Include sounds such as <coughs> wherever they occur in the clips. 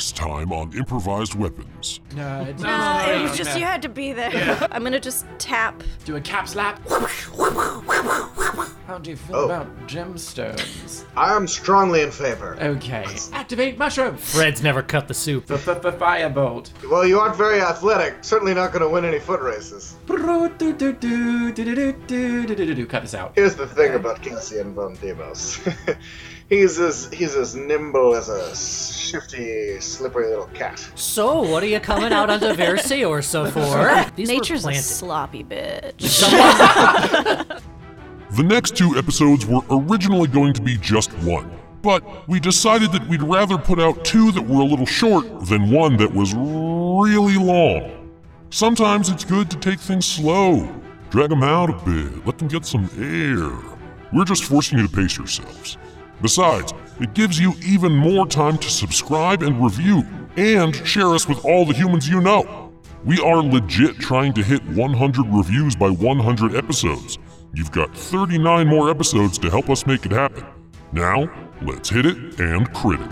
Last time on Improvised Weapons. No, it's Uh, it was just you had to be there. I'm gonna just tap. do a cap slap. How do you feel Oh. about gemstones? I am strongly in favor. Okay. Activate mushroom. Fred's never cut the soup. Firebolt. Well, you aren't very athletic. Certainly not going to win any foot races. Cut this out. Here's the thing about Cassian von Demos. He's as he's as nimble as a shifty, slippery little cat. So, what are you coming out onto Versior so for? <laughs> These were Nature's a planted. sloppy bitch. <laughs> The next two episodes were originally going to be just one, but we decided that we'd rather put out two that were a little short than one that was really long. Sometimes it's good to take things slow, drag them out a bit, let them get some air. We're just forcing you to pace yourselves. Besides, it gives you even more time to subscribe and review, and share us with all the humans you know. We are legit trying to hit 100 reviews by 100 episodes. You've got 39 more episodes to help us make it happen. Now, let's hit it and crit it.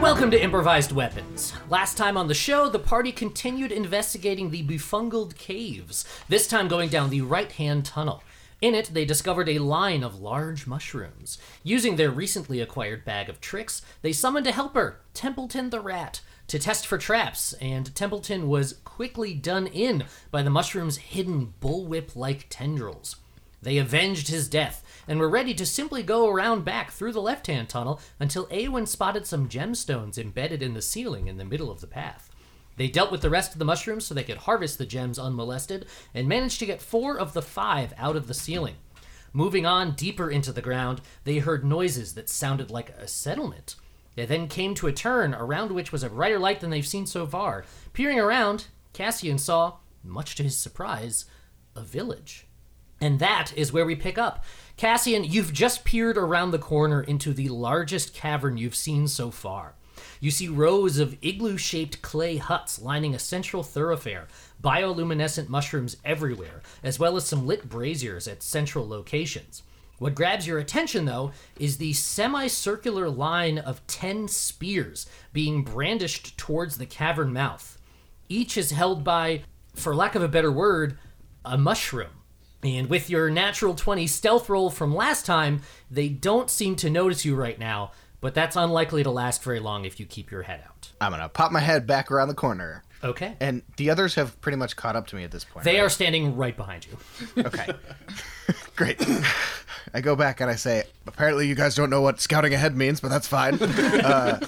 Welcome to Improvised Weapons. Last time on the show, the party continued investigating the befungled caves, this time going down the right hand tunnel. In it, they discovered a line of large mushrooms. Using their recently acquired bag of tricks, they summoned a helper, Templeton the Rat, to test for traps, and Templeton was quickly done in by the mushroom's hidden bullwhip like tendrils. They avenged his death and were ready to simply go around back through the left hand tunnel until Awen spotted some gemstones embedded in the ceiling in the middle of the path. They dealt with the rest of the mushrooms so they could harvest the gems unmolested and managed to get four of the five out of the ceiling. Moving on deeper into the ground, they heard noises that sounded like a settlement. They then came to a turn around which was a brighter light than they've seen so far. Peering around, Cassian saw, much to his surprise, a village. And that is where we pick up. Cassian, you've just peered around the corner into the largest cavern you've seen so far. You see rows of igloo shaped clay huts lining a central thoroughfare, bioluminescent mushrooms everywhere, as well as some lit braziers at central locations. What grabs your attention, though, is the semicircular line of 10 spears being brandished towards the cavern mouth. Each is held by, for lack of a better word, a mushroom. And with your natural 20 stealth roll from last time, they don't seem to notice you right now, but that's unlikely to last very long if you keep your head out. I'm gonna pop my head back around the corner, Okay? and the others have pretty much caught up to me at this point. They right? are standing right behind you. <laughs> okay. <laughs> Great. I go back and I say, apparently you guys don't know what scouting ahead means, but that's fine. <laughs> Uh,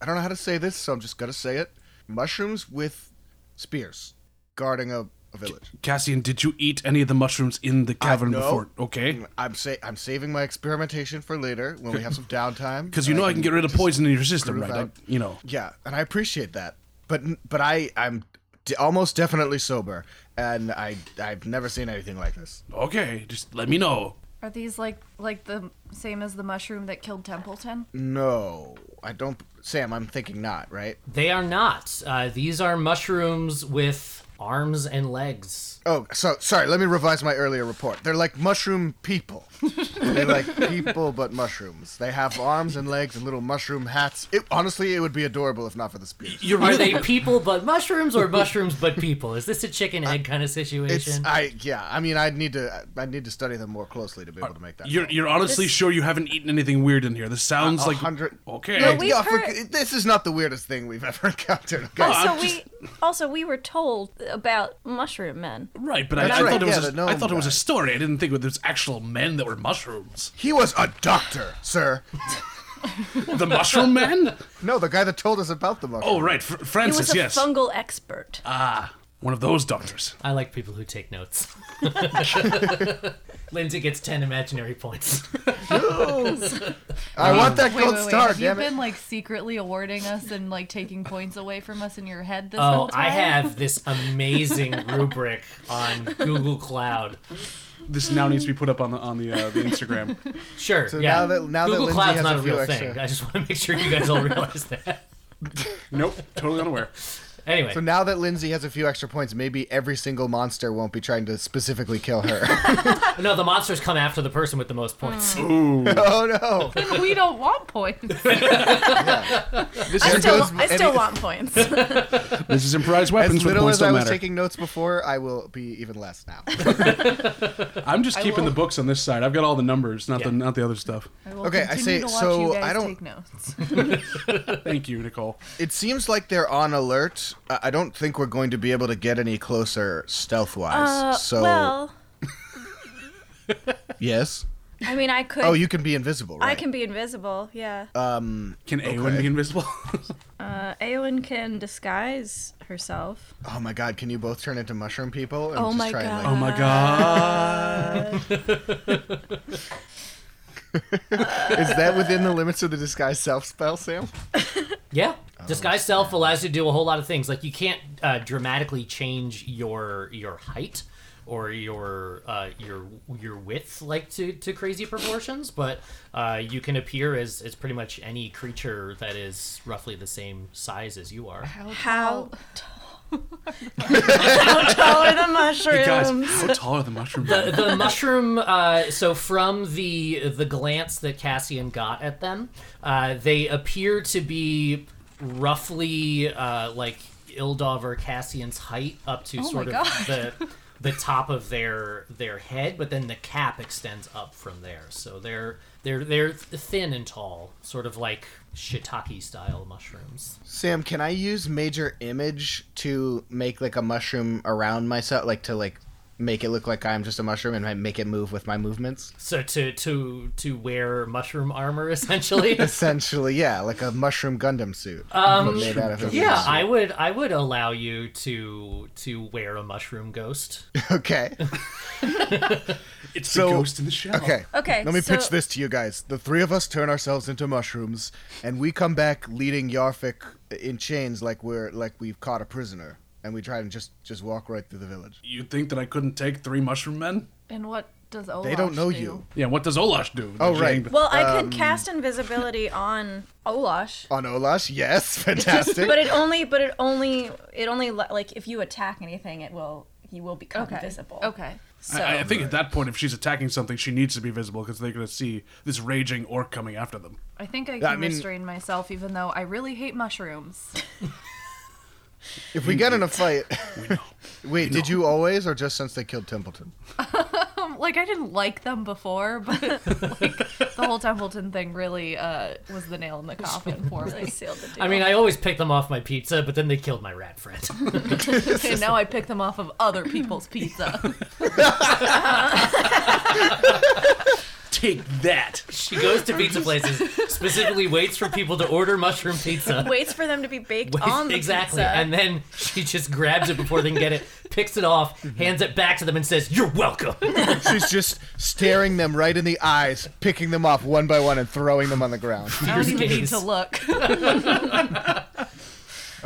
I don't know how to say this, so I'm just gonna say it. Mushrooms with spears guarding a, a village. Cassian, did you eat any of the mushrooms in the cavern no. before? Okay. I'm sa- I'm saving my experimentation for later when we have some downtime. Because you know I can get rid of poison in your system, right? I, you know. Yeah, and I appreciate that. But but I I'm d- almost definitely sober, and I I've never seen anything like this. Okay, just let me know. Are these like like the same as the mushroom that killed Templeton? No, I don't. Sam, I'm thinking not. Right? They are not. Uh, these are mushrooms with arms and legs. Oh, so sorry. Let me revise my earlier report. They're like mushroom people. <laughs> <laughs> They're like people, but mushrooms. They have arms and legs and little mushroom hats. It, honestly, it would be adorable if not for the spears. You're Are they people but mushrooms or mushrooms but people? Is this a chicken egg kind of It's situation? I yeah. I mean, I'd need to I need to study them more closely to be able to make that. you're, call. you're honestly sure you haven't eaten anything weird in here? This sounds A like hundred- Okay. No, we- yeah, We've for- heard- this is not the weirdest thing we've ever <laughs> encountered. Okay? Also, I'm we also we were told about mushroom men. right, but I, That's I right, thought it was yeah, a, the gnome I thought it was a guy. story. I didn't think it was actual men that were mushrooms. He was a doctor, sir. The mushroom man? No, the guy that told us about the mushroom. Oh, right, Fr- He Francis. was a yes. fungal expert. ah, One of those doctors. I like people who take notes. <laughs> Lindsay gets 10 imaginary points. <laughs> I want that Wait, gold wait, wait. star, Have you damn it. been like secretly awarding us and like taking points away from us in your head this Oh, whole time? I have this amazing <laughs> rubric on Google Cloud. This now needs to be put up on the on the uh, the Instagram. <laughs> Sure. So yeah. now that- now that Google Lindsay Cloud's has not a a few real extra- thing. I just want to make sure you guys all realize that. <laughs> Nope, totally unaware. Anyway, So now that Lindsay has a few extra points, maybe every single monster won't be trying to specifically kill her. <laughs> no, the monsters come after the person with the most points. Hmm. Ooh, <laughs> oh no! we don't want points. <laughs> this There is Still, goes I still any- want points. this is improvised weapons. As little points as I was matter. taking notes before, I will be even less now. I'm just keeping the books on this side. I've got all the numbers, not the not the other stuff. I Okay, I say- to watch so you guys I don't- take notes. Thank you, Nicole. It seems like they're on alert. I I don't think we're going to be able to get any closer stealth-wise. Uh, so well, <laughs> yes. I mean, I could. Oh, you can be invisible, right? I can be invisible. Yeah. Um. Can Awen Okay. be invisible? <laughs> Uh, Eowyn can disguise herself. Oh my God! Can you both turn into mushroom people? And Oh just my try and, oh my god! like- <laughs> is that within the limits of the disguise self spell, Sam? Yeah. Oh, Disguise self allows you to do a whole lot of things. Like you can't uh, dramatically change your your height or your uh, your your width like to, to crazy proportions, but uh, you can appear as, as pretty much any creature that is roughly the same size as you are. How tall? <laughs> How tall are the Hey mushrooms? guys, how tall are the mushrooms? the, the mushroom uh, so from the the glance that cassian got at them uh, they appear to be roughly uh, like ildov or cassian's height up to Oh sort of God. the <laughs> the top of their their head but then the cap extends up from there so they're they're they're thin and tall sort of like shiitake style mushrooms Sam, can I use major image to make like a mushroom around myself, like to like make it look like I'm just a mushroom and I make it move with my movements? so to to to wear mushroom armor <laughs> essentially Essentially, yeah, like a mushroom Gundam suit. Um, made out of Yeah, invisible. I would I would allow you to to wear a mushroom ghost. <laughs> Okay. <laughs> it's so- the ghost in the shell. Okay. Okay, Let me pitch this to you guys. The three of us turn ourselves into mushrooms, and we come back leading Yarfik in chains like we're like we've caught a prisoner, and we try and just just walk right through the village. You think that I couldn't take three mushroom men? And what does Olash do? They don't know do? you. Yeah, what does Olash do? Oh, Does right. he- Well, I Um, could cast invisibility on Olash, On Olash, yes, <laughs> fantastic. but it only, but it only, it only le- like if you attack anything, it will, he will become Okay. visible. Okay. So I, I think at that point, if she's attacking something, she needs to be visible because they're going to see this raging orc coming after them. I think I can I mean- restrain myself, even though I really hate mushrooms. <laughs> if we get in a fight, <laughs> wait, did you always, or just since they killed Templeton? Um, like I didn't like them before, but like the whole Templeton thing really uh, was the nail in the <laughs> coffin for me. <laughs> sealed the deal. I mean, I always pick them off my pizza, but then they killed my rat friend. and now I pick them off of other people's pizza. Take that! she goes to pizza places, <laughs> specifically waits for people to order mushroom pizza. <laughs> waits for them to be baked Waits- on the exactly, pizza. and then she just grabs it before they can get it, picks it off, mm-hmm. hands it back to them, and says, "You're welcome." <laughs> She's just staring them right in the eyes, picking them off one by one, and throwing them on the ground. I don't even need to look. All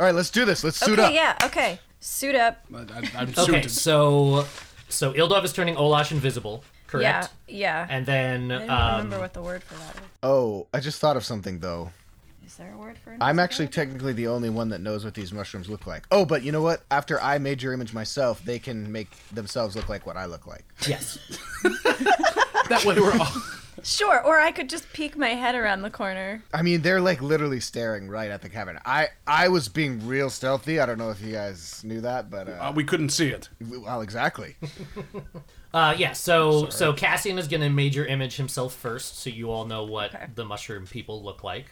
right, let's do this. Let's suit okay, up. yeah, okay. Suit up. I, I, I'm okay, suited. so so Ildov is turning Olash invisible, correct? Yeah, yeah. And then I don't um, remember what the word for that is. Oh, I just thought of something though. Is there a word for it? I'm actually technically the only one that knows what these mushrooms look like. Oh, but you know what? After I made your image myself, they can make themselves look like what I look like. yes. <laughs> that way we're all. Sure, or I could just peek my head around the corner. I mean, they're like literally staring right at the cabin. I I was being real stealthy. I don't know if you guys knew that, but uh, Uh, we couldn't see it. well, exactly. <laughs> Uh, yeah, so so Cassian is gonna major image himself first, so you all know what Okay. the mushroom people look like.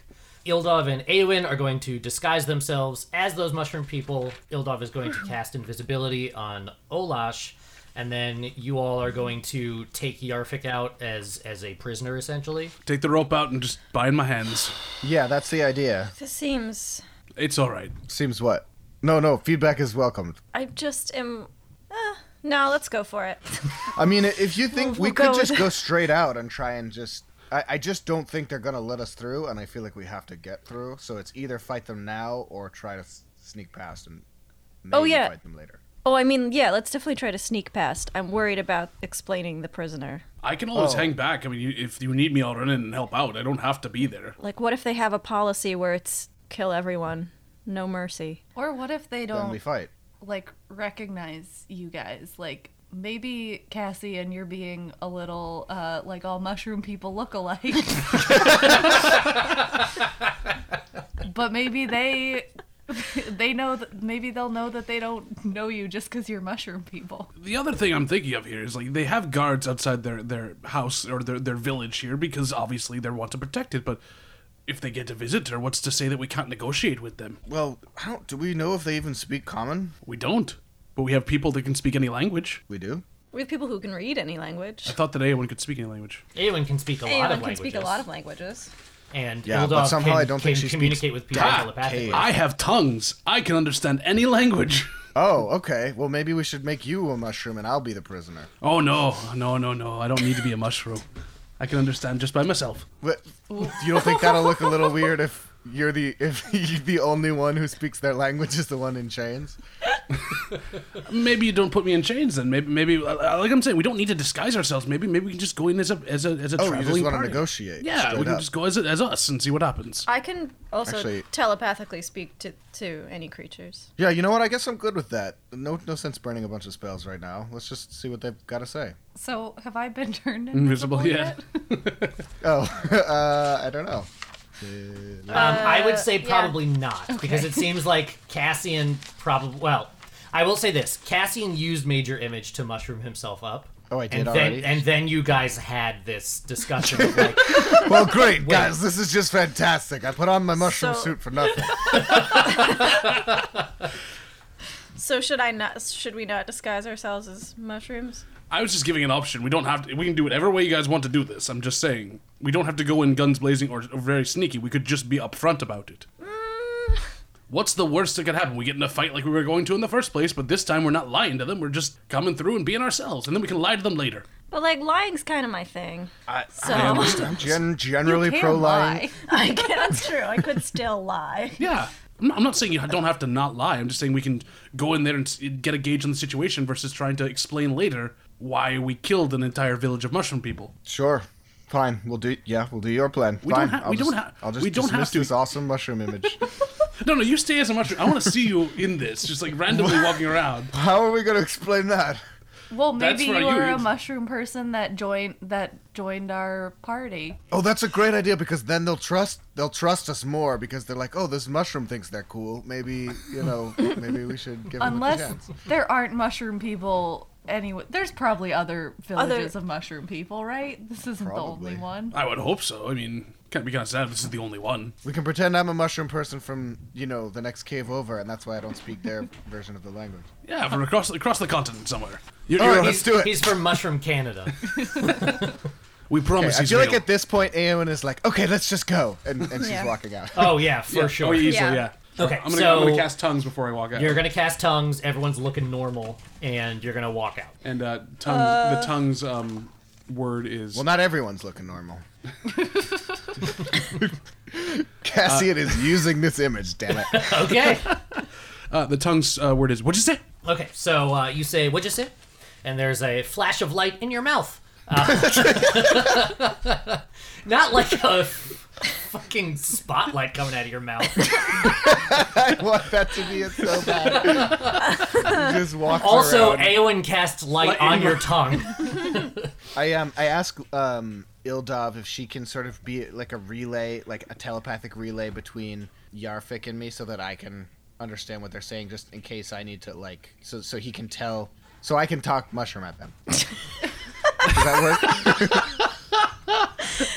Ildov and Awen are going to disguise themselves as those mushroom people. Ildov is going to cast invisibility on Olash, and then you all are going to take Yarfik out as as a prisoner, essentially. Take the rope out and just bind my hands. Yeah, that's the idea. This seems. It's all right. Seems what? No, no, feedback is welcomed. I just am. Uh, no, let's go for it. <laughs> I mean, if you think We'll- we we'll could go just go straight out and try and just. I, I just don't think they're gonna let us through, and I feel like we have to get through. So it's either fight them now or try to s- sneak past and maybe Oh, yeah. fight them later. Oh, I mean, yeah, let's definitely try to sneak past. I'm worried about explaining the prisoner. I can always Oh. hang back. I mean, you, if you need me, I'll run in and help out. I don't have to be there. Like, what if they have a policy where it's kill everyone, no mercy? Or what if they don't? Then we don't fight. Like recognize you guys? Like maybe Cassie and you're being a little uh like all mushroom people look alike. <laughs> but maybe they they know that maybe they'll know that they don't know you just because you're mushroom people. The other thing I'm thinking of here is like they have guards outside their, their house or their, their village here because obviously they want to protect it. But if they get a visitor, what's to say that we can't negotiate with them? Well, how do we know if they even speak common? We don't. But we have people that can speak any language. We do. We have people who can read any language. I thought that anyone could speak any language. Anyone can speak a lot of Anyone of can languages. speak a lot of languages. And Yeah, Ildov but somehow can, I don't think can she speaks communicate with people that telepathically. cave. I have tongues. I can understand any language. <laughs> Oh, okay. Well, maybe we should make you a mushroom and I'll be the prisoner. Oh no, no, no, no! I don't need to be a mushroom. I can understand just by myself. But you don't think that'll look a little weird if you're the if <laughs> the only one who speaks their language is the one in chains? <laughs> Maybe you don't put me in chains then. Maybe, maybe uh, like I'm saying, we don't need to disguise ourselves. Maybe, maybe we can just go in as a as a as a Oh, you just want to negotiate? Yeah, we can up. just go as as us and see what happens. I can also Actually- telepathically speak to, to any creatures. Yeah, you know what? I guess I'm good with that. No, no sense burning a bunch of spells right now. Let's just see what they've got to say. So have I been <laughs> turned Invisible, invisible, yet? <laughs> Oh, uh, I don't know. Um, I would say yeah. probably not because it seems like Cassian probably. Well, I will say this: Cassian used Major Image to mushroom himself up. Oh, I did and already? Then, and then you guys had this discussion of like, <laughs> Well, great, guys. This is just fantastic. I put on my mushroom So- suit for nothing. <laughs> <laughs> So should I not? Should we not disguise ourselves as mushrooms? I was just giving an option. We don't have to. We can do whatever way you guys want to do this. I'm just saying we don't have to go in guns blazing or, or very sneaky. We could just be upfront about it. What's the worst that could happen? We get in a fight like we were going to in the first place, but this time we're not lying to them. We're just coming through and being ourselves, and then we can lie to them later. But like lying's kind of my thing. I, So- I understand. Gen- generally pro lying. <laughs> I can, that's true. I could still lie. <laughs> Yeah. I'm not, saying you don't have to not lie. I'm just saying we can go in there and get a gauge on the situation versus trying to explain later why we killed an entire village of mushroom people. Sure. Fine. We'll do. Yeah, we'll do your plan. We Fine. don't ha- I'll we just, don't ha- I'll just we don't have to. this awesome mushroom image. <laughs> No, no, you stay as a mushroom. I want to see you in this, just like randomly walking around. How are we going to explain that? Well, maybe you were a mushroom person that joined that joined our party. Oh, that's a great idea because then they'll trust they'll trust us more because they're like, oh, this mushroom thinks they're cool. Maybe you know, maybe we should give them a chance. Unless there aren't mushroom people anyway. There's probably other Other- villages of mushroom people, right? This isn't Probably. the only one. I would hope so. I mean, can't be kind of sad this is the only one. We can pretend I'm a mushroom person from you know the next cave over, and that's why I don't speak their <laughs> version of the language. Yeah, from across across the continent somewhere. You're, All you're- right, let's do it. he's from Mushroom Canada. <laughs> <laughs> we Okay, promise I he's feel like at this point, Aowen is like, okay, let's just go, and, and she's Yeah. walking out. Oh yeah, for yeah, sure. Oh, easily, Yeah. yeah. Okay, I'm gonna, so- I'm gonna cast tongues before I walk out. You're gonna cast tongues. Everyone's looking normal, and you're gonna walk out. And uh, tongues, the tongues um, word is Well, not everyone's looking normal. <laughs> Cassian is using this image. Damn it! <laughs> Okay. <laughs> uh, the tongues uh, word is what'd you say? okay. So uh, you say, "What'd you say?" And there's a flash of light in your mouth. Uh, <laughs> not like a fucking spotlight coming out of your mouth. <laughs> I want that to be it so bad. Just walks Also, around. Aowen casts light Light on your tongue. I um I ask um Ildov if she can sort of be like a relay, like a telepathic relay between Yarfik and me, so that I can understand what they're saying, just in case I need to like, so so he can tell, so I can talk mushroom at them. <laughs> Does that work? <laughs>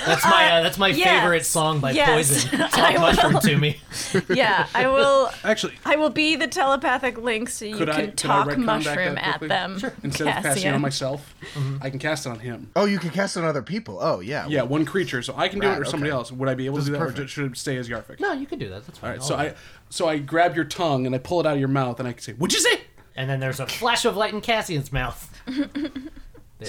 That's my uh, that's my yes. favorite song by Yes. Poison. <laughs> Talk will. mushroom to me. <laughs> yeah, I will. Actually, I will be the telepathic link so you could I can talk I retcon back mushroom at quickly? them. Instead of casting it on myself, I can cast it on him. Oh, you can cast on other people. Oh, yeah. Yeah, one creature. So I can do it or somebody okay. else. Would I be able This to do that, or perfect. should it stay as Yarfik? No, you can do that. That's fine. All right. So I'll- I so I grab your tongue and I pull it out of your mouth and I can say, "What'd you say?" and then there's a flash of light in Cassian's mouth.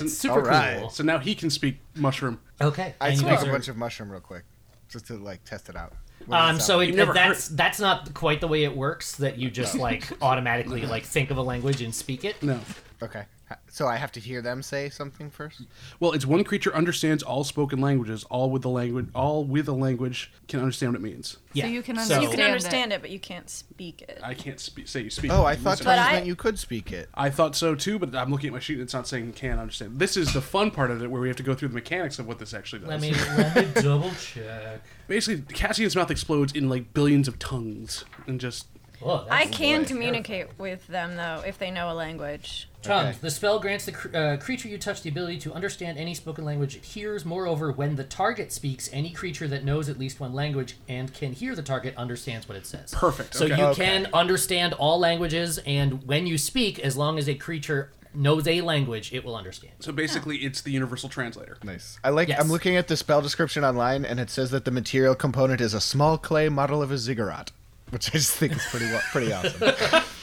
It's super All right. cool. So now he can speak mushroom. Okay. I and you a are- bunch of mushroom real quick, just to like test it out. Um, so sound it, You never that's that's not quite the way it works. That you just like automatically <laughs> like think of a language and speak it. No. okay. Ha- So I have to hear them say something first. Well, it's one creature understands all spoken languages. All with the language. All with a language can understand what it means. Yeah. you can So- You can Understand understand it, but you can't speak it. I can't spe- say you speak. Oh, I thought listen. But tongues I- meant you could speak it. I thought so too, but I'm looking at my sheet and it's not saying can understand. This is the fun part of it where we have to go through the mechanics of what this actually does. Let me let me <laughs> double check. Basically, Cassian's mouth explodes in like billions of tongues and just. Oh, I can boy. communicate with them though if they know a language. Tongues. Okay. The spell grants the cr- uh, creature you touch the ability to understand any spoken language it hears. Moreover, when the target speaks, any creature that knows at least one language and can hear the target understands what it says. Perfect, So okay. you Okay. can understand all languages, and when you speak, as long as a creature knows a language, it will understand. So basically, it's the universal translator. Nice. I like. Yes. I'm looking at the spell description online, and it says that the material component is a small clay model of a ziggurat, which I just think is pretty pretty awesome. <laughs>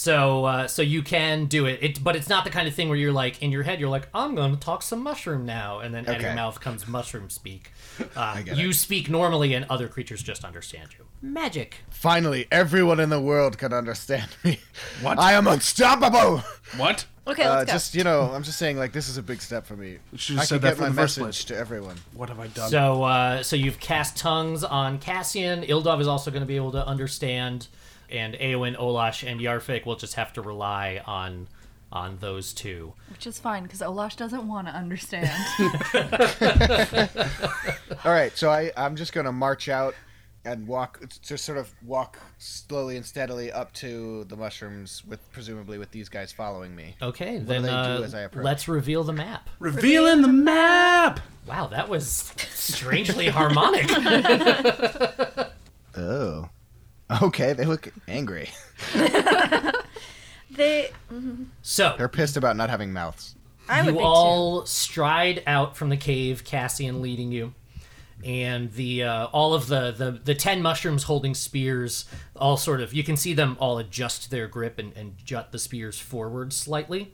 So, uh, so you can do it. it, but it's not the kind of thing where you're like in your head, you're like, I'm going to talk some mushroom now, and then out of your Okay. mouth comes mushroom speak. <laughs> Uh, get you it. speak normally, and other creatures just understand you. Magic. Finally, everyone in the world can understand me. What? I am unstoppable. What? Okay, Uh, let's go. just you know, I'm just saying, like this is a big step for me. should've I said can that get from my the first message place. to everyone. What have I done? So, uh, so you've cast tongues on Cassian. Ildov is also going to be able to understand, and Eowyn, Olash, and Yarfik will just have to rely on on those two. Which is fine because Olash doesn't want to understand. <laughs> <laughs> All right, so I I'm just gonna march out and walk, just sort of walk slowly and steadily up to the mushrooms, with presumably with these guys following me. Okay, do then they do uh, as I approach? let's reveal the map. Revealing the map. Wow, that was strangely harmonic. <laughs> Oh, okay. They look angry. <laughs> they So They're pissed about not having mouths. I would you be all stride out from the cave, Cassian leading you, and the uh, all of the, the the ten mushrooms holding spears all sort of you can see them all adjust their grip and, and jut the spears forward slightly.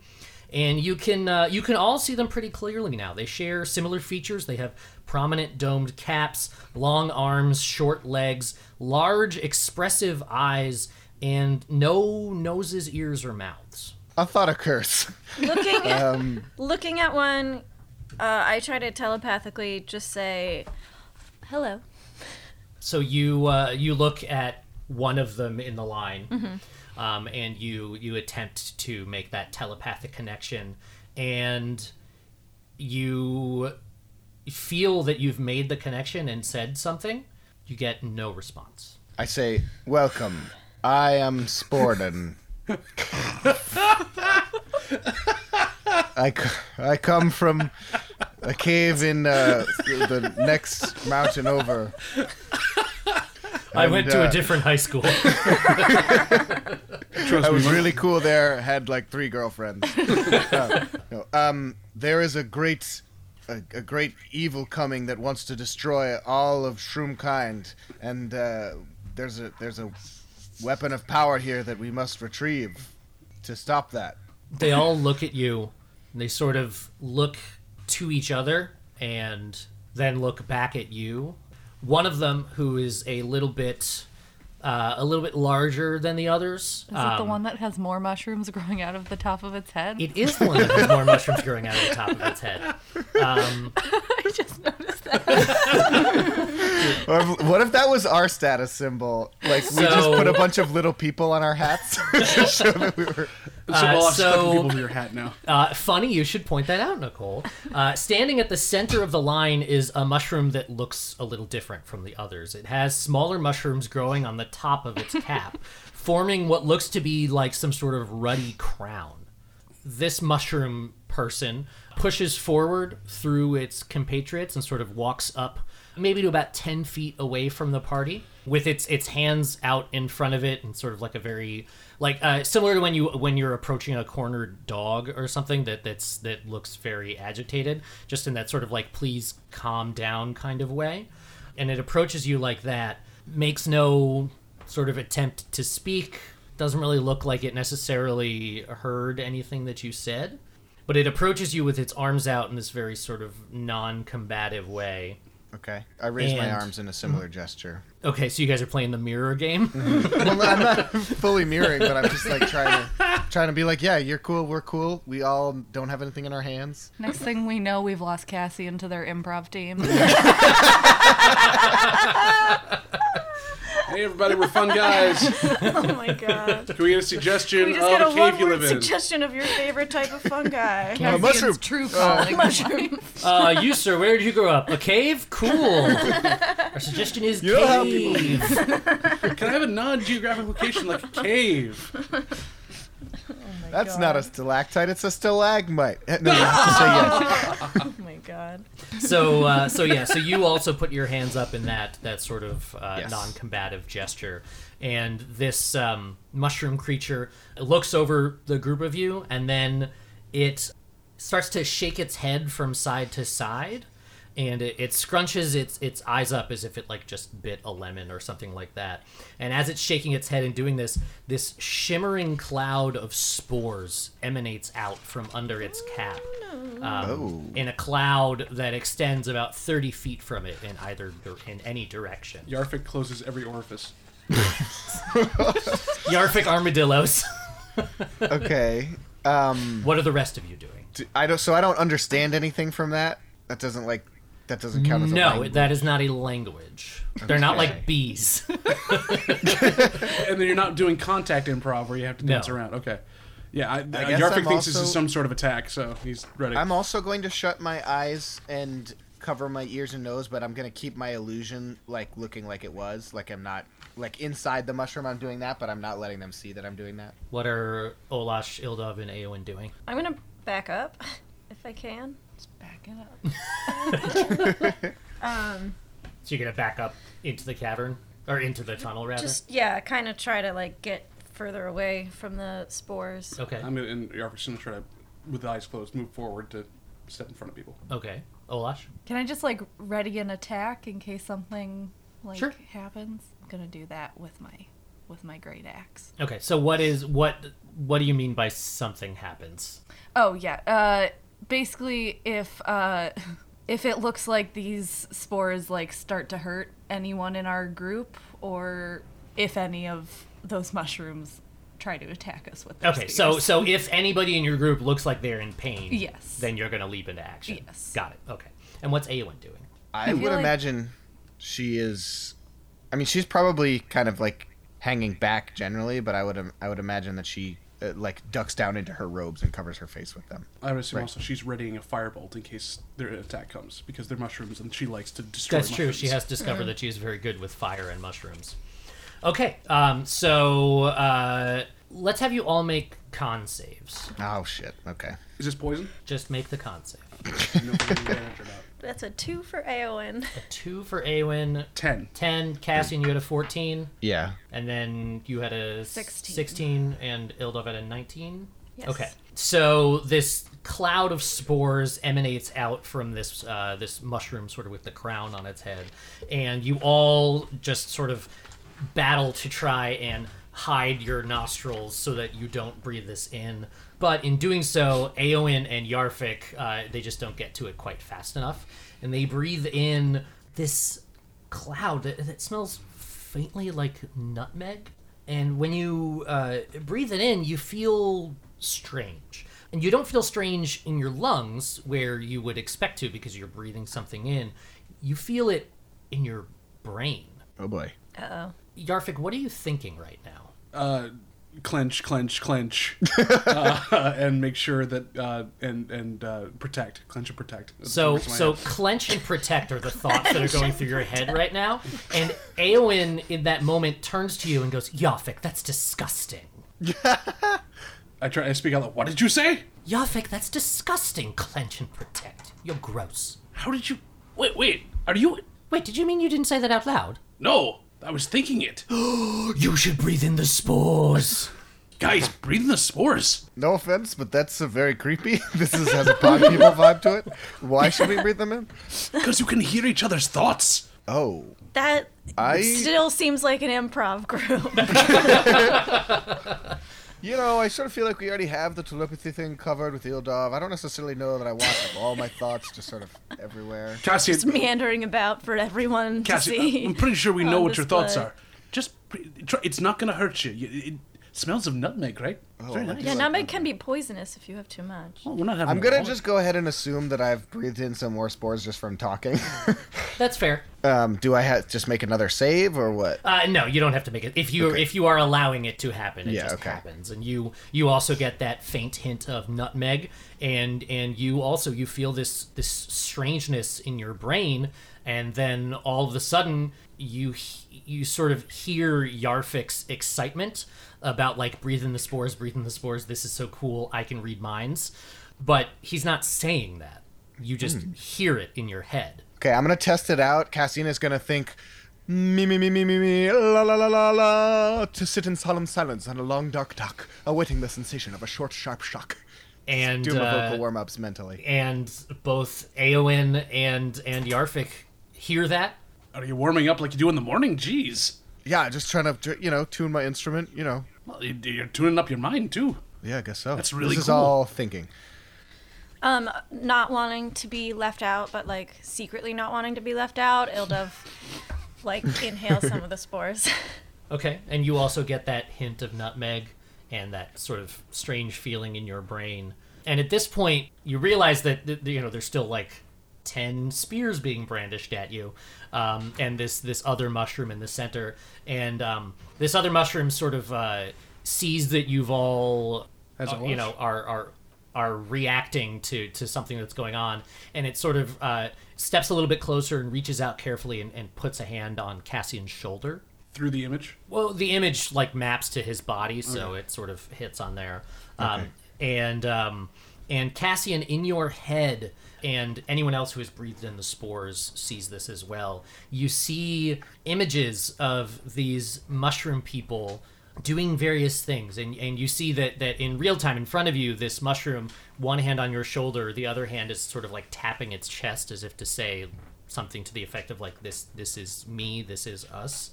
And you can uh, you can all see them pretty clearly now. They share similar features. They have prominent domed caps, long arms, short legs, large expressive eyes, and no noses, ears, or mouths. I thought a curse. too. Looking Um, looking at one, uh, I try to telepathically just say, "Hello." So you uh, you look at one of them in the line, um, and you you attempt to make that telepathic connection, and you feel that you've made the connection and said something. You get no response. I say, "Welcome. I am Sporden. I come from a cave in uh, the next mountain over. I And, went to uh, a different high school. <laughs> I was really cool there. Had like three girlfriends. <laughs> Uh, no, um, there is a great, a, a great evil coming that wants to destroy all of Shroomkind, and uh, there's a there's a weapon of power here that we must retrieve to stop that. they all look at you and they sort of look to each other and then look back at you one of them who is a little bit uh, a little bit larger than the others Is it the um, one that has more mushrooms growing out of the top of its head? it is the one that has more mushrooms growing out of the top of its head um, <laughs> I just noticed that. <laughs> What if that was our status symbol? Like we just put a bunch of little people on our hats <laughs> to show that we were. So Uh, I'll have to cut the so- people to your hat now. <laughs> Uh, funny you should point that out, Nicole. Uh, standing at the center of the line is a mushroom that looks a little different from the others. It has smaller mushrooms growing on the top of its cap, <laughs> forming what looks to be like some sort of ruddy crown. This mushroom person pushes forward through its compatriots and sort of walks up maybe to about 10 feet away from the party with its its hands out in front of it and sort of like a very like uh, similar to when you when you're approaching a cornered dog or something that that's that looks very agitated just in that sort of like please calm down kind of way. And it approaches you like that makes no sort of attempt to speak doesn't really look like it necessarily heard anything that you said but it approaches you with its arms out in this very sort of non-combative way Okay. I raise my arms in a similar gesture. okay so you guys are playing the mirror game <laughs> well, I'm not fully mirroring, but I'm just like trying to trying to be like, yeah, you're cool, we're cool. We all don't have anything in our hands. Next thing we know, we've lost Cassie into their improv team. <laughs> <laughs> Hey, everybody, we're fun guys. <laughs> Oh my god. Can we get a suggestion We just of got a a cave you one-word live in? suggestion of your favorite type of fungi. <laughs> Cassie, mushroom. True calling. <laughs> Mushroom. uh you sir where did you grow up a cave cool our suggestion is You know how cave Can I have a non-geographic location like a cave? That's not a stalactite, it's a stalagmite. Eh, No, you have to say yes. My god. so uh, so yeah so you also put your hands up in that that sort of uh, Yes. non-combative gesture and this um, mushroom creature looks over the group of you and then it starts to shake its head from side to side and it, it scrunches its its eyes up as if it like just bit a lemon or something like that and as it's shaking its head and doing this this shimmering cloud of spores emanates out from under its cap um, Oh. in a cloud that extends about 30 feet from it in either in any direction Yarfik closes every orifice. <laughs> yarfik armadillos Okay. Um what are the rest of you doing I don't so I don't understand anything from that. That doesn't like that doesn't count as a no language. that is not a language they're not like bees <laughs> <laughs> And then you're not doing contact improv where you have to No. dance around. Okay. Yeah, I, uh, guess Yarfik I'm thinks this also- is some sort of attack, so he's ready. I'm also going to shut my eyes and cover my ears and nose, but I'm going to keep my illusion like looking like it was, like I'm not like inside the mushroom I'm doing that, but I'm not letting them see that I'm doing that. what are olash ildov and aowen doing I'm gonna back up <laughs> if I can. Back it up. <laughs> Um, so you're gonna back up into the cavern or into the tunnel rather just yeah, kind of try to like get further away from the spores. okay I'm gonna, and gonna try to, with eyes closed, move forward to step in front of people. okay olash Can I just like ready an attack in case something like Sure. happens? I'm gonna do that with my with my great axe. okay so what is what what do you mean by something happens Oh yeah. Uh, basically, if uh, if it looks like these spores like start to hurt anyone in our group, or if any of those mushrooms try to attack us with. Their Okay, so spears. so if anybody in your group looks like they're in pain, Yes. then you're gonna leap into action. Yes. got it. Okay, and what's Aowen doing? I, I would like- imagine she is I mean, she's probably kind of like hanging back generally, but I would I would imagine that she uh, like ducks down into her robes and covers her face with them. I would assume Right. also she's readying a firebolt in case their attack comes because they're mushrooms and she likes to destroy. That's true. She has discovered that she is very good with fire and mushrooms. Okay, um, so uh, let's have you all make con saves. Oh shit. Okay. Is this poison? Just make the con save. <laughs> no, advantage or not. That's a two for Aowen. A two for Aowen, Ten. ten. Cassian, you had a fourteen, Yeah. and then you had a 16. sixteen, and Ildov had a nineteen. Yes. Okay. So this cloud of spores emanates out from this uh, this mushroom, sort of with the crown on its head, and you all just sort of battle to try and hide your nostrils so that you don't breathe this in. But in doing so, Aowen and Yarfik, uh, they just don't get to it quite fast enough, and they breathe in this cloud that, that smells faintly like nutmeg. And when you uh, breathe it in, you feel strange. And you don't feel strange in your lungs where you would expect to because you're breathing something in. You feel it in your brain. Oh boy. Uh oh. Yarfik, what are you thinking right now? Uh, clench, clench, clench, <laughs> uh, and make sure that uh, and and uh, protect, clench and protect. That's So, words in my so head. clench and protect are the <laughs> thoughts that are going through your head right now. <laughs> And Aowen, in that moment, turns to you and goes, "Yafik, that's disgusting." I try. I speak out loud. What did you say? Yafik, that's disgusting. Clench and protect. You're gross. How did you? Wait, wait. Are you? Wait, did you mean you didn't say that out loud? No, I was thinking it. <gasps> You should breathe in the spores. Guys, breathe in the spores. No offense, but that's uh, very creepy. <laughs> this is, has a pod people vibe to it. Why should we breathe them in? Because you can hear each other's thoughts. Oh, That I- still seems like an improv group. <laughs> <laughs> you know, I sort of feel like we already have the telepathy thing covered with Ildov. I don't necessarily know that I want like, all my thoughts just sort of everywhere. Cassie, Just meandering about for everyone to Cassie, see. I'm pretty sure we <laughs> know what your thoughts are. Just, pre- try, it's not gonna hurt you. You- It, smells of nutmeg, right? It's very I nice. Yeah, like nutmeg can be poisonous if you have too much. Well, we're not having. I'm gonna just go ahead and assume that I've breathed in some more spores just from talking. <laughs> That's fair. um, do I have just make another save or what? Uh, no, you don't have to make it. If you Okay. if you are allowing it to happen, it Yeah, just okay. happens. And you you also get that faint hint of nutmeg, and and you also you feel this this strangeness in your brain, and then all of a sudden you he- you sort of hear Yarfik's excitement about like breathing the spores, breathing the spores. This is so cool. I can read minds, but he's not saying that. You just Hmm. hear it in your head. Okay, I'm gonna test it out. Cassian's gonna think me me me me me me la la la la la to sit in solemn silence on a long dark dock, awaiting the sensation of a short sharp shock. And Do my uh, vocal warm ups mentally. and both Aowen and and Yarfik hear that. Are you warming up like you do in the morning? Jeez. Yeah, just trying to you know tune my instrument. You know. Well, you- you're tuning up your mind too. Yeah, I guess so. That's really This is all thinking. Um, not wanting to be left out, but like secretly not wanting to be left out, Ildov like inhale some of the spores. <laughs> Okay, and you also get that hint of nutmeg and that sort of strange feeling in your brain. And at this point, you realize that you know there's still like ten spears being brandished at you, um, and this this other mushroom in the center, and um, this other mushroom sort of uh, sees that you've all, uh, you know, are are are reacting to to something that's going on, and it sort of uh, steps a little bit closer and reaches out carefully and, and puts a hand on Cassian's shoulder. Through the image. Well, the image like maps to his body, so it sort of hits on there. Um, and um, and Cassian, in your head, and anyone else who has breathed in the spores sees this as well. You see images of these mushroom people doing various things, and and you see that that in real time in front of you, this mushroom, one hand on your shoulder, the other hand is sort of like tapping its chest as if to say something to the effect of like this this is me this is us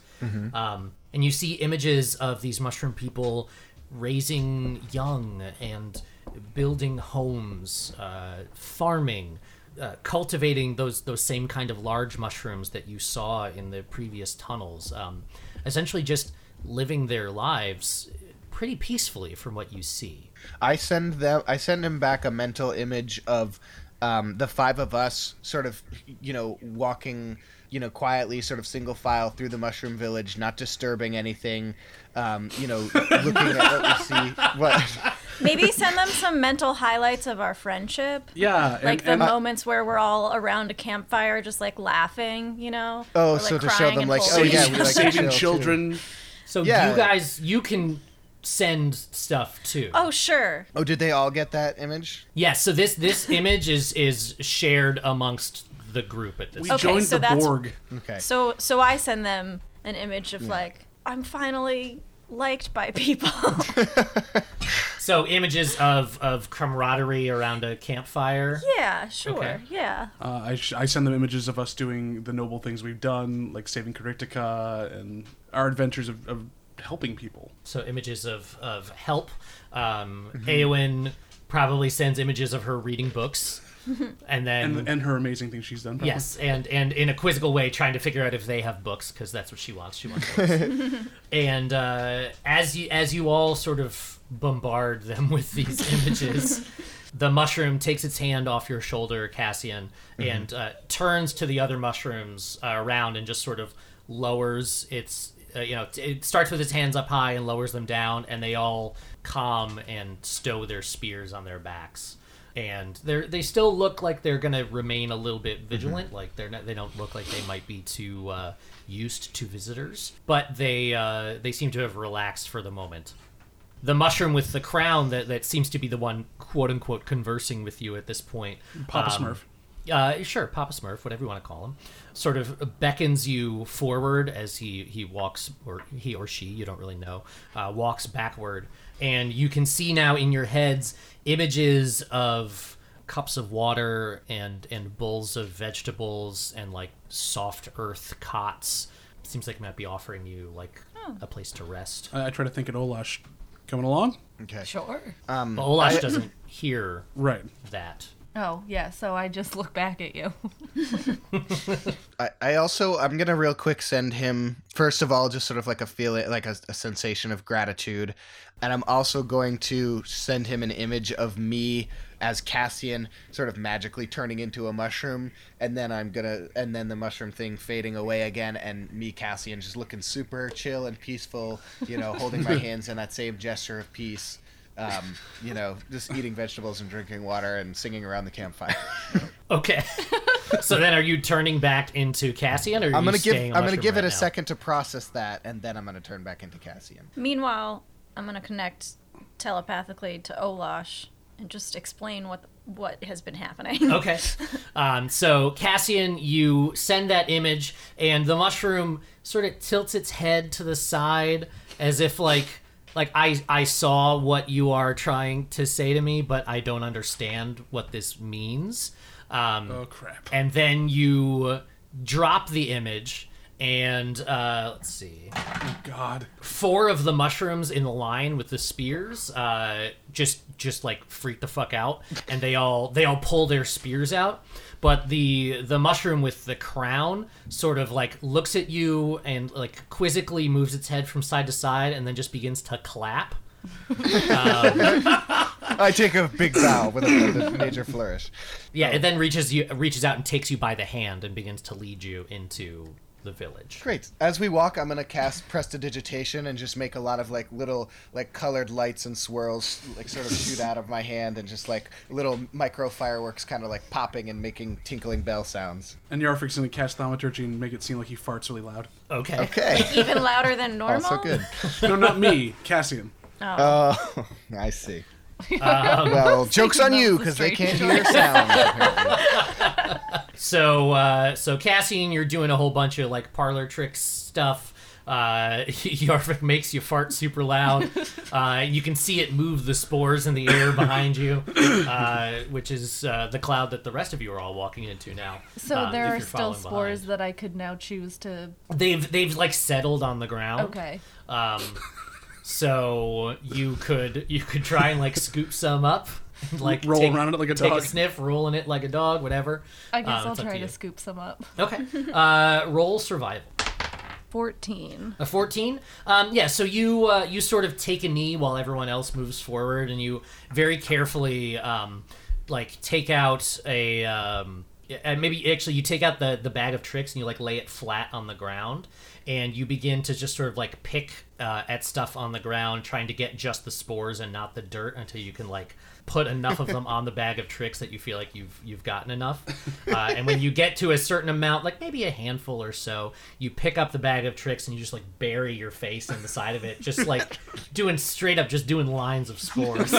um, and you see images of these mushroom people raising young and building homes uh, farming uh, cultivating those those same kind of large mushrooms that you saw in the previous tunnels um, essentially just living their lives pretty peacefully from what you see I send them. I send him back a mental image of um, the five of us, sort of, you know, walking, you know, quietly, sort of single file through the mushroom village, not disturbing anything. Um, you know, looking at what we see. What? Maybe send them some mental highlights of our friendship. Yeah. Like and, the and moments where we're all around a campfire, just like laughing, you know. Oh, like, so to show them, like, oh, yeah, each we other. like to saving chill, too. children. so Yeah. you guys you can send stuff too Oh, sure. Oh, did they all get that image? Yes, so this this <laughs> image is is shared amongst the group at this. We point. Okay, joined so the that's- Borg. Okay. So, so I send them an image of like, I'm finally liked by people. <laughs> <laughs> So images of of camaraderie around a campfire. yeah, sure. Okay. Yeah. Uh, I, sh- I send them images of us doing the noble things we've done, like saving Caritica and our adventures of, of helping people. So images of of help. Um, Eowyn probably sends images of her reading books, <laughs> and then And, and her amazing things she's done. probably. Yes, <laughs> and and in a quizzical way, trying to figure out if they have books because that's what she wants. She wants books. <laughs> and uh, as you as you all sort of bombard them <laughs> with these images, the mushroom takes its hand off your shoulder, Cassian, and uh, turns to the other mushrooms uh, around and just sort of lowers its. Uh, you know, it starts with its hands up high and lowers them down, and they all calm and stow their spears on their backs and they they still look like they're gonna remain a little bit vigilant. Like they're not, they don't look like they might be too uh, used to visitors, but they uh, they seem to have relaxed for the moment. The mushroom with the crown that, that seems to be the one quote unquote conversing with you at this point. Papa um, Smurf. Uh, sure, Papa Smurf, whatever you want to call him, sort of beckons you forward as he he walks, or he or she, you don't really know, uh, walks backward, and you can see now in your heads images of cups of water and and bowls of vegetables and like soft earth cots. Seems like it might be offering you like a place to rest. I, I try to think at Olash. Coming along? Okay. Sure. Um, but Olash I- doesn't hear Right. that. Oh, yeah, so I just look back at you. <laughs> I, I also I'm gonna real quick send him first of all just sort of like a feeling like a, a sensation of gratitude, and I'm also going to send him an image of me as Cassian sort of magically turning into a mushroom, and then I'm gonna and then the mushroom thing fading away again, and me Cassian just looking super chill and peaceful, you know, holding my <laughs> hands in that same gesture of peace. Um, you know, just eating vegetables and drinking water and singing around the campfire. <laughs> Okay. <laughs> so then, are you turning back into Cassian, or are I'm gonna give staying a I'm gonna mushroom give it right a now? second to process that, and then I'm gonna turn back into Cassian. Meanwhile, I'm gonna connect telepathically to Olash and just explain what what has been happening. <laughs> Okay. Um, so Cassian, you send that image, and the mushroom sort of tilts its head to the side, as if like like I I saw what you are trying to say to me, but I don't understand what this means. Um, Oh crap. and then you drop the image, and uh, let's see. God. four of the mushrooms in the line with the spears uh, just just like freak the fuck out and they all they all pull their spears out but the the mushroom with the crown sort of like looks at you and like quizzically moves its head from side to side and then just begins to clap <laughs> I take a big bow with a, with a major flourish. yeah it then reaches you reaches out and takes you by the hand and begins to lead you into the village Great. As we walk, I'm gonna cast prestidigitation and just make a lot of like little like colored lights and swirls like sort of shoot out of my hand and just like little micro fireworks kind of like popping and making tinkling bell sounds. And Yarfik's gonna cast thaumaturgy and make it seem like he farts really loud. okay Okay. Even louder than normal. also good. No, not me, Cassian. Oh, oh I see. Um, well, joke's on you because they can't hear sound. <laughs> So, uh, so Cassian, you're doing a whole bunch of like parlor tricks stuff. Uh, <laughs> Yarfik <laughs> makes you fart super loud. <laughs> Uh, you can see it move the spores in the air behind you, <coughs> uh, which is uh, the cloud that the rest of you are all walking into now. So um, there are still spores behind. that I could now choose to. They've they've like settled on the ground. Okay. Um, so you could you could try and like scoop some up, <laughs> like Roll take, around it like a take dog. a sniff, rolling it like a dog, whatever. I guess Um, I'll try to to, scoop some up. Okay. <laughs> Uh, roll survival. 14. A 14? Um, yeah, so you uh, you sort of take a knee while everyone else moves forward, and you very carefully um, like take out a um, and maybe actually you take out the the bag of tricks and you like lay it flat on the ground, and you begin to just sort of like pick uh, at stuff on the ground, trying to get just the spores and not the dirt until you can like put enough of them <laughs> on the bag of tricks that you feel like you've you've gotten enough. <laughs> Uh, and when you get to a certain amount, like maybe a handful or so, you pick up the bag of tricks and you just like bury your face in the side of it, just like <laughs> doing straight up, just doing lines of scores.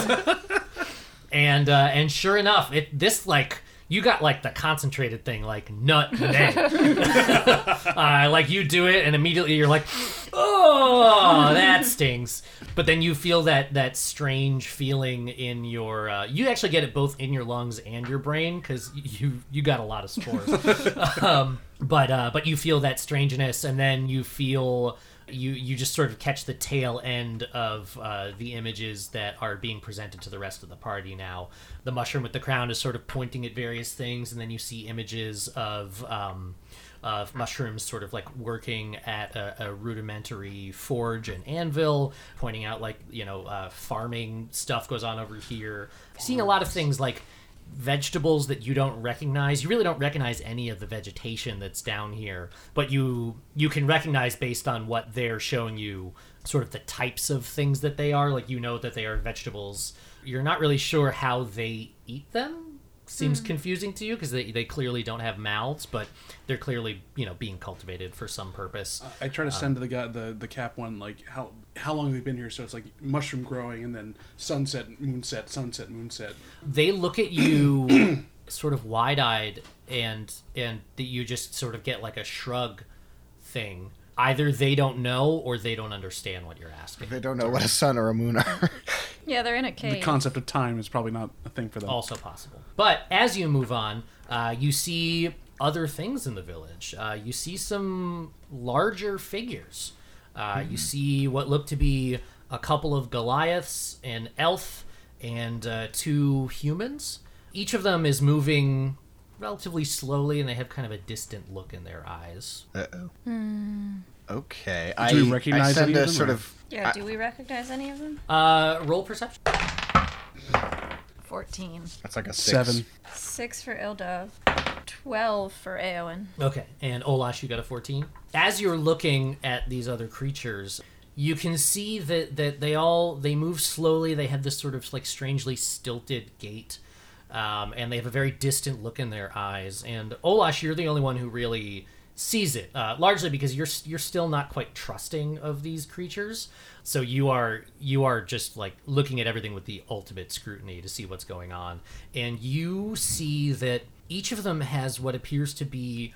and uh, and sure enough, it this like. You got like the concentrated thing, like nut nay. <laughs> uh, like you do it, and immediately you're like, "Oh, that stings." But then you feel that that strange feeling in your. Uh, you actually get it both in your lungs and your brain because you you got a lot of spores. <laughs> um, but uh, but you feel that strangeness, and then you feel you you just sort of catch the tail end of uh, the images that are being presented to the rest of the party now. The mushroom with the crown is sort of pointing at various things, and then you see images of. Um, of mushrooms sort of like working at a, a rudimentary forge and anvil, pointing out like, you know, uh, farming stuff goes on over here. Seeing a lot of things like vegetables that you don't recognize. You really don't recognize any of the vegetation that's down here, but you you can recognize based on what they're showing you sort of the types of things that they are. Like you know that they are vegetables. You're not really sure how they eat them seems hmm. confusing to you because they, they clearly don't have mouths, but they're clearly you know being cultivated for some purpose. I try to um, send to the guy the the cap one like how how long they've they been here? So it's like mushroom growing and then sunset, moonset, sunset, moonset. They look at you <clears throat> sort of wide eyed, and and that you just sort of get like a shrug thing. Either they don't know or they don't understand what you're asking. They don't know what a sun or a moon are. <laughs> Yeah, they're in a cave. The concept of time is probably not a thing for them. also possible. But as you move on, uh, you see other things in the village. Uh, you see some larger figures. Uh, You see what look to be a couple of Goliaths, an elf, and uh, two humans. Each of them is moving relatively slowly, and they have kind of a distant look in their eyes. Uh oh. Okay. Do I, we recognize I send any of a them, sort or- of. yeah, do we recognize any of them? Uh, roll perception. 14. That's like a six. Seven. Six for Ildov, twelve for Aowen. Okay, and Olash, you got a 14. As you're looking at these other creatures, you can see that, that they all they move slowly. They have this sort of like strangely stilted gait, um, and they have a very distant look in their eyes. And Olash, you're the only one who really sees it, uh, largely because you're you're still not quite trusting of these creatures. So you are you are just like looking at everything with the ultimate scrutiny to see what's going on, and you see that each of them has what appears to be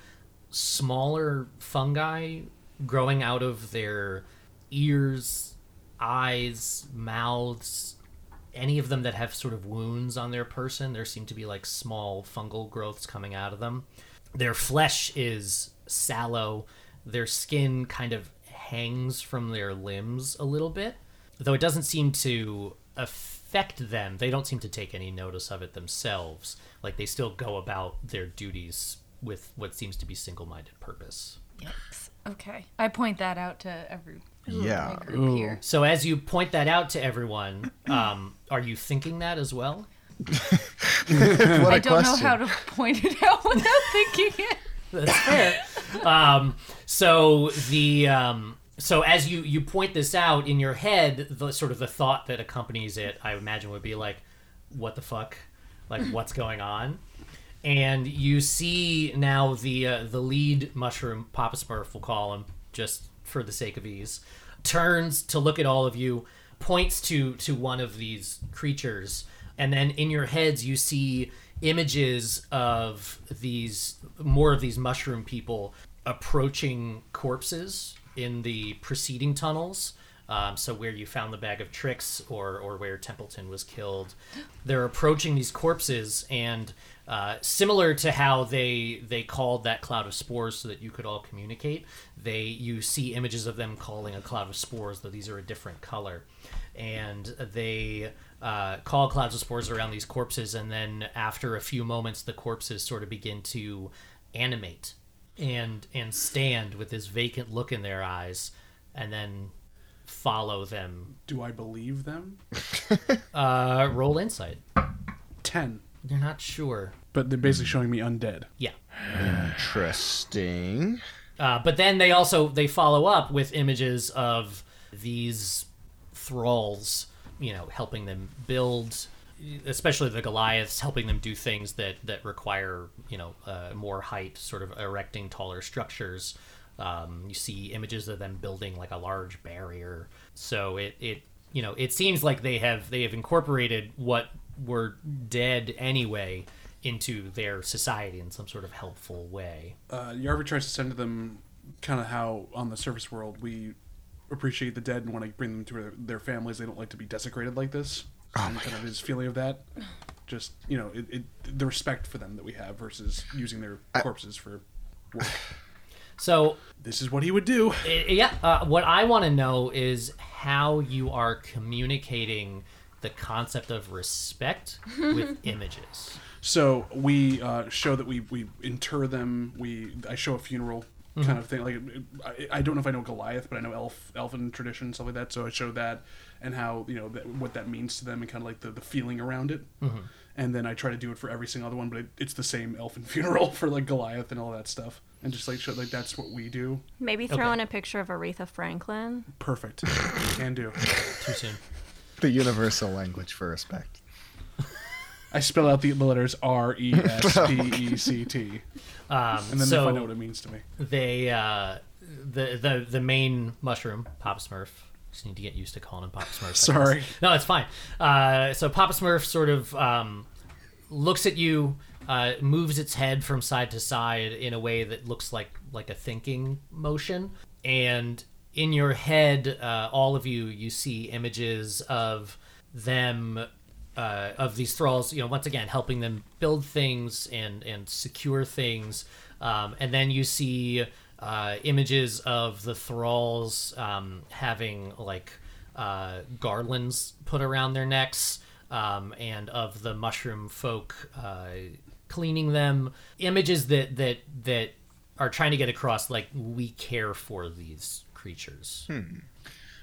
smaller fungi growing out of their ears, eyes, mouths, any of them that have sort of wounds on their person. There seem to be like small fungal growths coming out of them. Their flesh is sallow. Their skin kind of hangs from their limbs a little bit, though it doesn't seem to affect them. They don't seem to take any notice of it themselves. Like they still go about their duties with what seems to be single-minded purpose. Yikes. Okay. I point that out to every Yeah. my group here. So as you point that out to everyone, um, are you thinking that as well? <laughs> What a I don't know how to point it <laughs> out without thinking it. That's fair. um, so the um, so as you you point this out in your head, the sort of the thought that accompanies it, I imagine, would be like, "What the fuck? Like, what's going on?" And you see now the uh, the lead mushroom, Papa Smurf, we'll call him, just for the sake of ease, turns to look at all of you, points to to one of these creatures, and then in your heads you see images of these more of these mushroom people approaching corpses in the preceding tunnels. Um, so where you found the bag of tricks, or or where Templeton was killed, they're approaching these corpses, and uh, similar to how they they called that cloud of spores so that you could all communicate, they you see images of them calling a cloud of spores, though these are a different color, and they uh, call clouds of spores around these corpses, and then after a few moments, the corpses sort of begin to animate and and stand with this vacant look in their eyes, and then follow them. Do I believe them? <laughs> Uh, roll insight. Ten. You're not sure. But they're basically showing me undead. Yeah. Interesting. Uh, but then they also they follow up with images of these thralls, you know, helping them build, especially the Goliaths, helping them do things that that require you know uh, more height, sort of erecting taller structures. Um, you see images of them building like a large barrier. So it it you know it seems like they have they have incorporated what were dead anyway into their society in some sort of helpful way. Uh, Yarvi tries to send to them kind of how on the surface world we appreciate the dead and want to bring them to their, their families. They don't like to be desecrated like this. and kind of his feeling of that. Just you know, it, it, the respect for them that we have versus using their corpses for work. <sighs> <laughs> So This is what he would do. I- yeah uh, what i want to know is how you are communicating the concept of respect <laughs> with images So we uh, show that we, we inter them. We I show a funeral kind of thing. Like I, I don't know if I know Goliath, but I know elf elfin tradition stuff like that. So I show that and how you know that, what that means to them and kind of like the, the feeling around it. And then I try to do it for every single other one, but it, it's the same elfin <laughs> funeral for like Goliath and all that stuff. And just like show like that's what we do. Maybe throw Okay. in a picture of Aretha Franklin. Perfect. <laughs> Can do. too soon The universal language for respect. I spell out the letters R E S P E C T, <laughs> Um, and then so they find out what it means to me. they uh, the the the main mushroom, Pop Smurf. Just need to get used to calling him Papa Smurf. Sorry. No, it's fine. Uh, so Papa Smurf sort of um, looks at you, uh, moves its head from side to side in a way that looks like like a thinking motion, and in your head, uh, all of you, you see images of them. Uh, of these thralls, you know, once again helping them build things and and secure things, um, and then you see uh, images of the thralls um, having like uh, garlands put around their necks, um, and of the mushroom folk uh, cleaning them. Images that that that are trying to get across like we care for these creatures.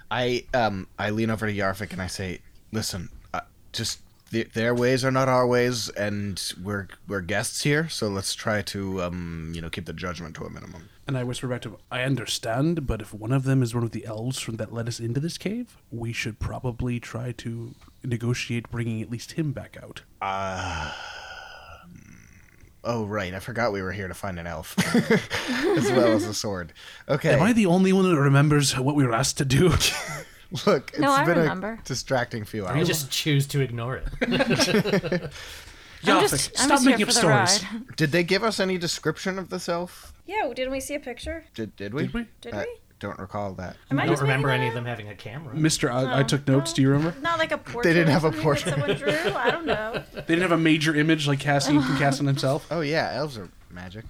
I um I lean over to Yarfik and I say, "Listen, uh, just th- their ways are not our ways, and we're we're guests here, so let's try to um you know keep the judgment to a minimum." And I whisper back to him, I understand, but if one of them is one of the elves from that led us into this cave, we should probably try to negotiate bringing at least him back out. Oh right, I forgot we were here to find an elf, <laughs> as well as a sword. Okay, Am I the only one that remembers what we were asked to do? <laughs> <laughs> look, it's No, I been remember. a distracting few hours. You hours. just choose to ignore it. <laughs> I'm just, stop just making up stories. ride. <laughs> Did they give us any description of the elf? Yeah, didn't we see a picture? Did did we? Did we? Did we? don't recall that. Am I I don't remember any of them having a camera. Mister, I, I took notes. Do you remember? Not like a portrait. They didn't have a portrait. That someone drew. I don't know. They didn't have a major image like Cassian can cast himself. Oh yeah, elves are magic.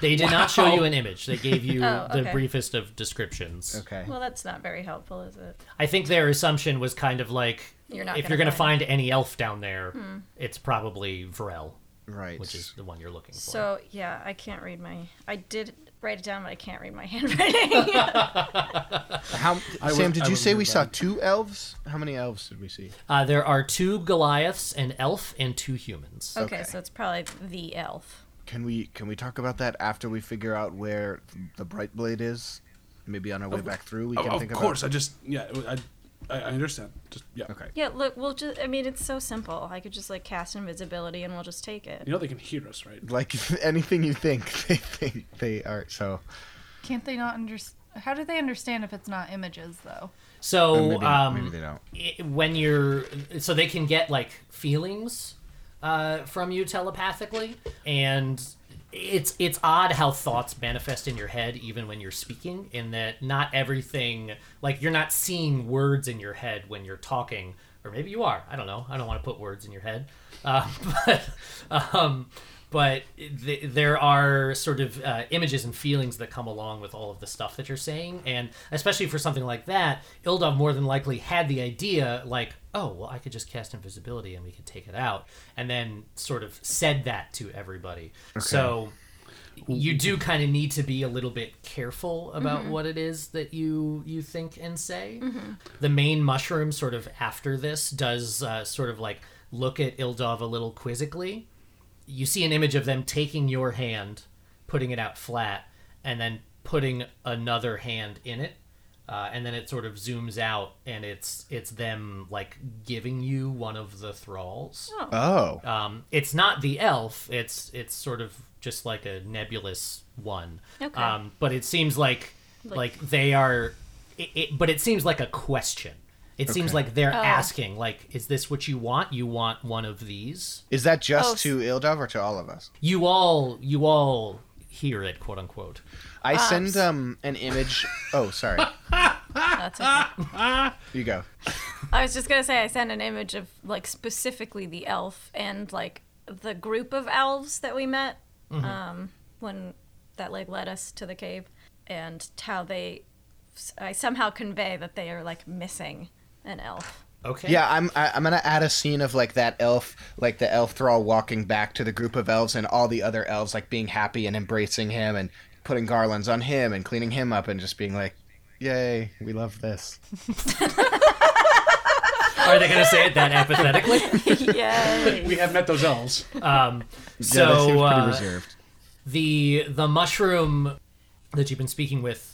They did not show you an image. They gave you <laughs> Oh, the okay. briefest of descriptions. Okay. Well, that's not very helpful, is it? I think their assumption was kind of like You're not if gonna you're going to find find any elf down there, it's probably Vrel, right. which is the one you're looking for. So yeah, I can't read my. I did write it down, but I can't read my <laughs> handwriting. <laughs> How, I Sam, would- did I you would say read we saw that. two elves? How many elves did we see? Uh, there are two Goliaths, an elf, and two humans. okay, Okay. so it's probably the elf. Can we can we talk about that after we figure out where the bright blade is? Maybe on our way back through, we Of, can of think course, I just yeah, I, I, I understand. Just yeah. Okay. Yeah, look, we'll just. I mean, it's so simple. I could just like cast invisibility, and we'll just take it. You know they can hear us, right? Like <laughs> anything you think, <laughs> they think they are. So Can't they not understand? How do they understand if it's not images, though? So maybe, um, maybe they don't. i when you're so they can get like feelings uh, from you telepathically. And it's it's odd how thoughts manifest in your head even when you're speaking in that not everything like you're not seeing words in your head when you're talking. Or maybe you are. I don't know. I don't want to put words in your head. Uh, <laughs> but um, but th- there are sort of uh, images and feelings that come along with all of the stuff that you're saying. And especially for something like that ildov more than likely had the idea like oh well i could just cast invisibility and we could take it out and then sort of said that to everybody. So you do kind of need to be a little bit careful about what it is that you you think and say. The main mushroom, sort of after this, does uh, sort of like look at Ildov a little quizzically. You see an image of them taking your hand, putting it out flat, and then putting another hand in it. Uh, and then it sort of zooms out, and it's it's them like giving you one of the thralls. Oh, Um, it's not the elf. It's it's sort of just like a nebulous one. Okay. Um, but it seems like like, Like- they are. It, it, but it seems like a question. It seems like they're Oh. asking, like, is this what you want? You want one of these? is that just Oh, to Ildov or to all of us? You all, you all hear it, quote unquote. I send um an image. Oh, sorry. <laughs> That's okay. You go. I was just gonna say I sent an image of like specifically the elf and like the group of elves that we met um, when that like led us to the cave, and how they. I somehow convey that they are like missing an elf. Okay. Yeah, I'm I, I'm gonna add a scene of like that elf, like the elf thrall walking back to the group of elves, and all the other elves like being happy and embracing him and putting garlands on him and cleaning him up and just being like, "Yay, we love this." Are they going to say it that apathetically? <laughs> Yay! We have met those elves. Um, yeah, that seems so pretty uh, reserved. the the mushroom that you've been speaking with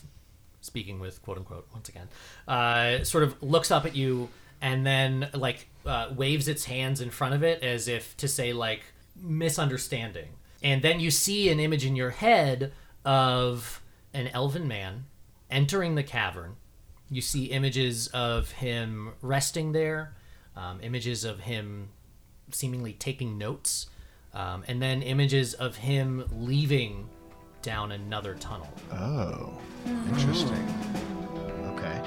speaking with quote unquote once again uh, sort of looks up at you and then like uh, waves its hands in front of it as if to say like misunderstanding. And then you see an image in your head of an elven man entering the cavern. You see images of him resting there, um, images of him seemingly taking notes, um, and then images of him leaving down another tunnel. Oh, hmm. interesting. Okay.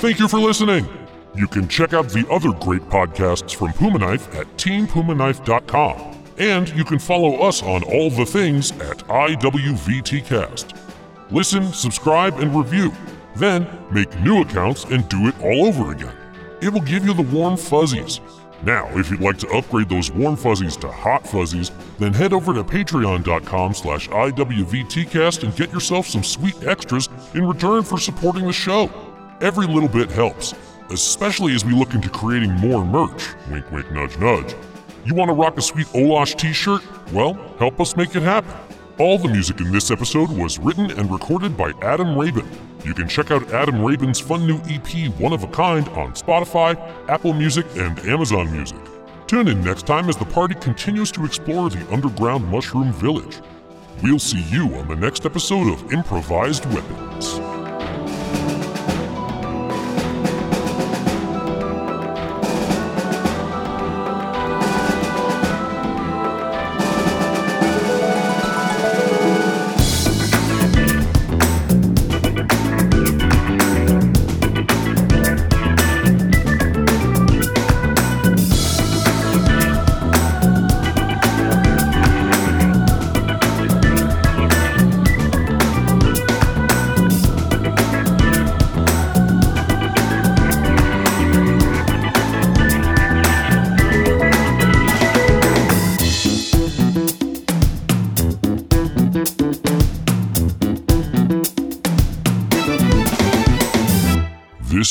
Thank you for listening. You can check out the other great podcasts from Puma Knife at teampumaknife.com. And you can follow us on all the things at IWVTcast. Listen, subscribe, and review. Then make new accounts and do it all over again. It will give you the warm fuzzies. Now, if you'd like to upgrade those warm fuzzies to hot fuzzies, then head over to patreon.com slash IWVTcast and get yourself some sweet extras in return for supporting the show. Every little bit helps, especially as we look into creating more merch. Wink, wink, nudge, nudge. You want to rock a sweet Olash t shirt? Well, help us make it happen. All the music in this episode was written and recorded by Adam Rabin. You can check out Adam Rabin's fun new EP, One of a Kind, on Spotify, Apple Music, and Amazon Music. Tune in next time as the party continues to explore the underground mushroom village. We'll see you on the next episode of Improvised Weapons.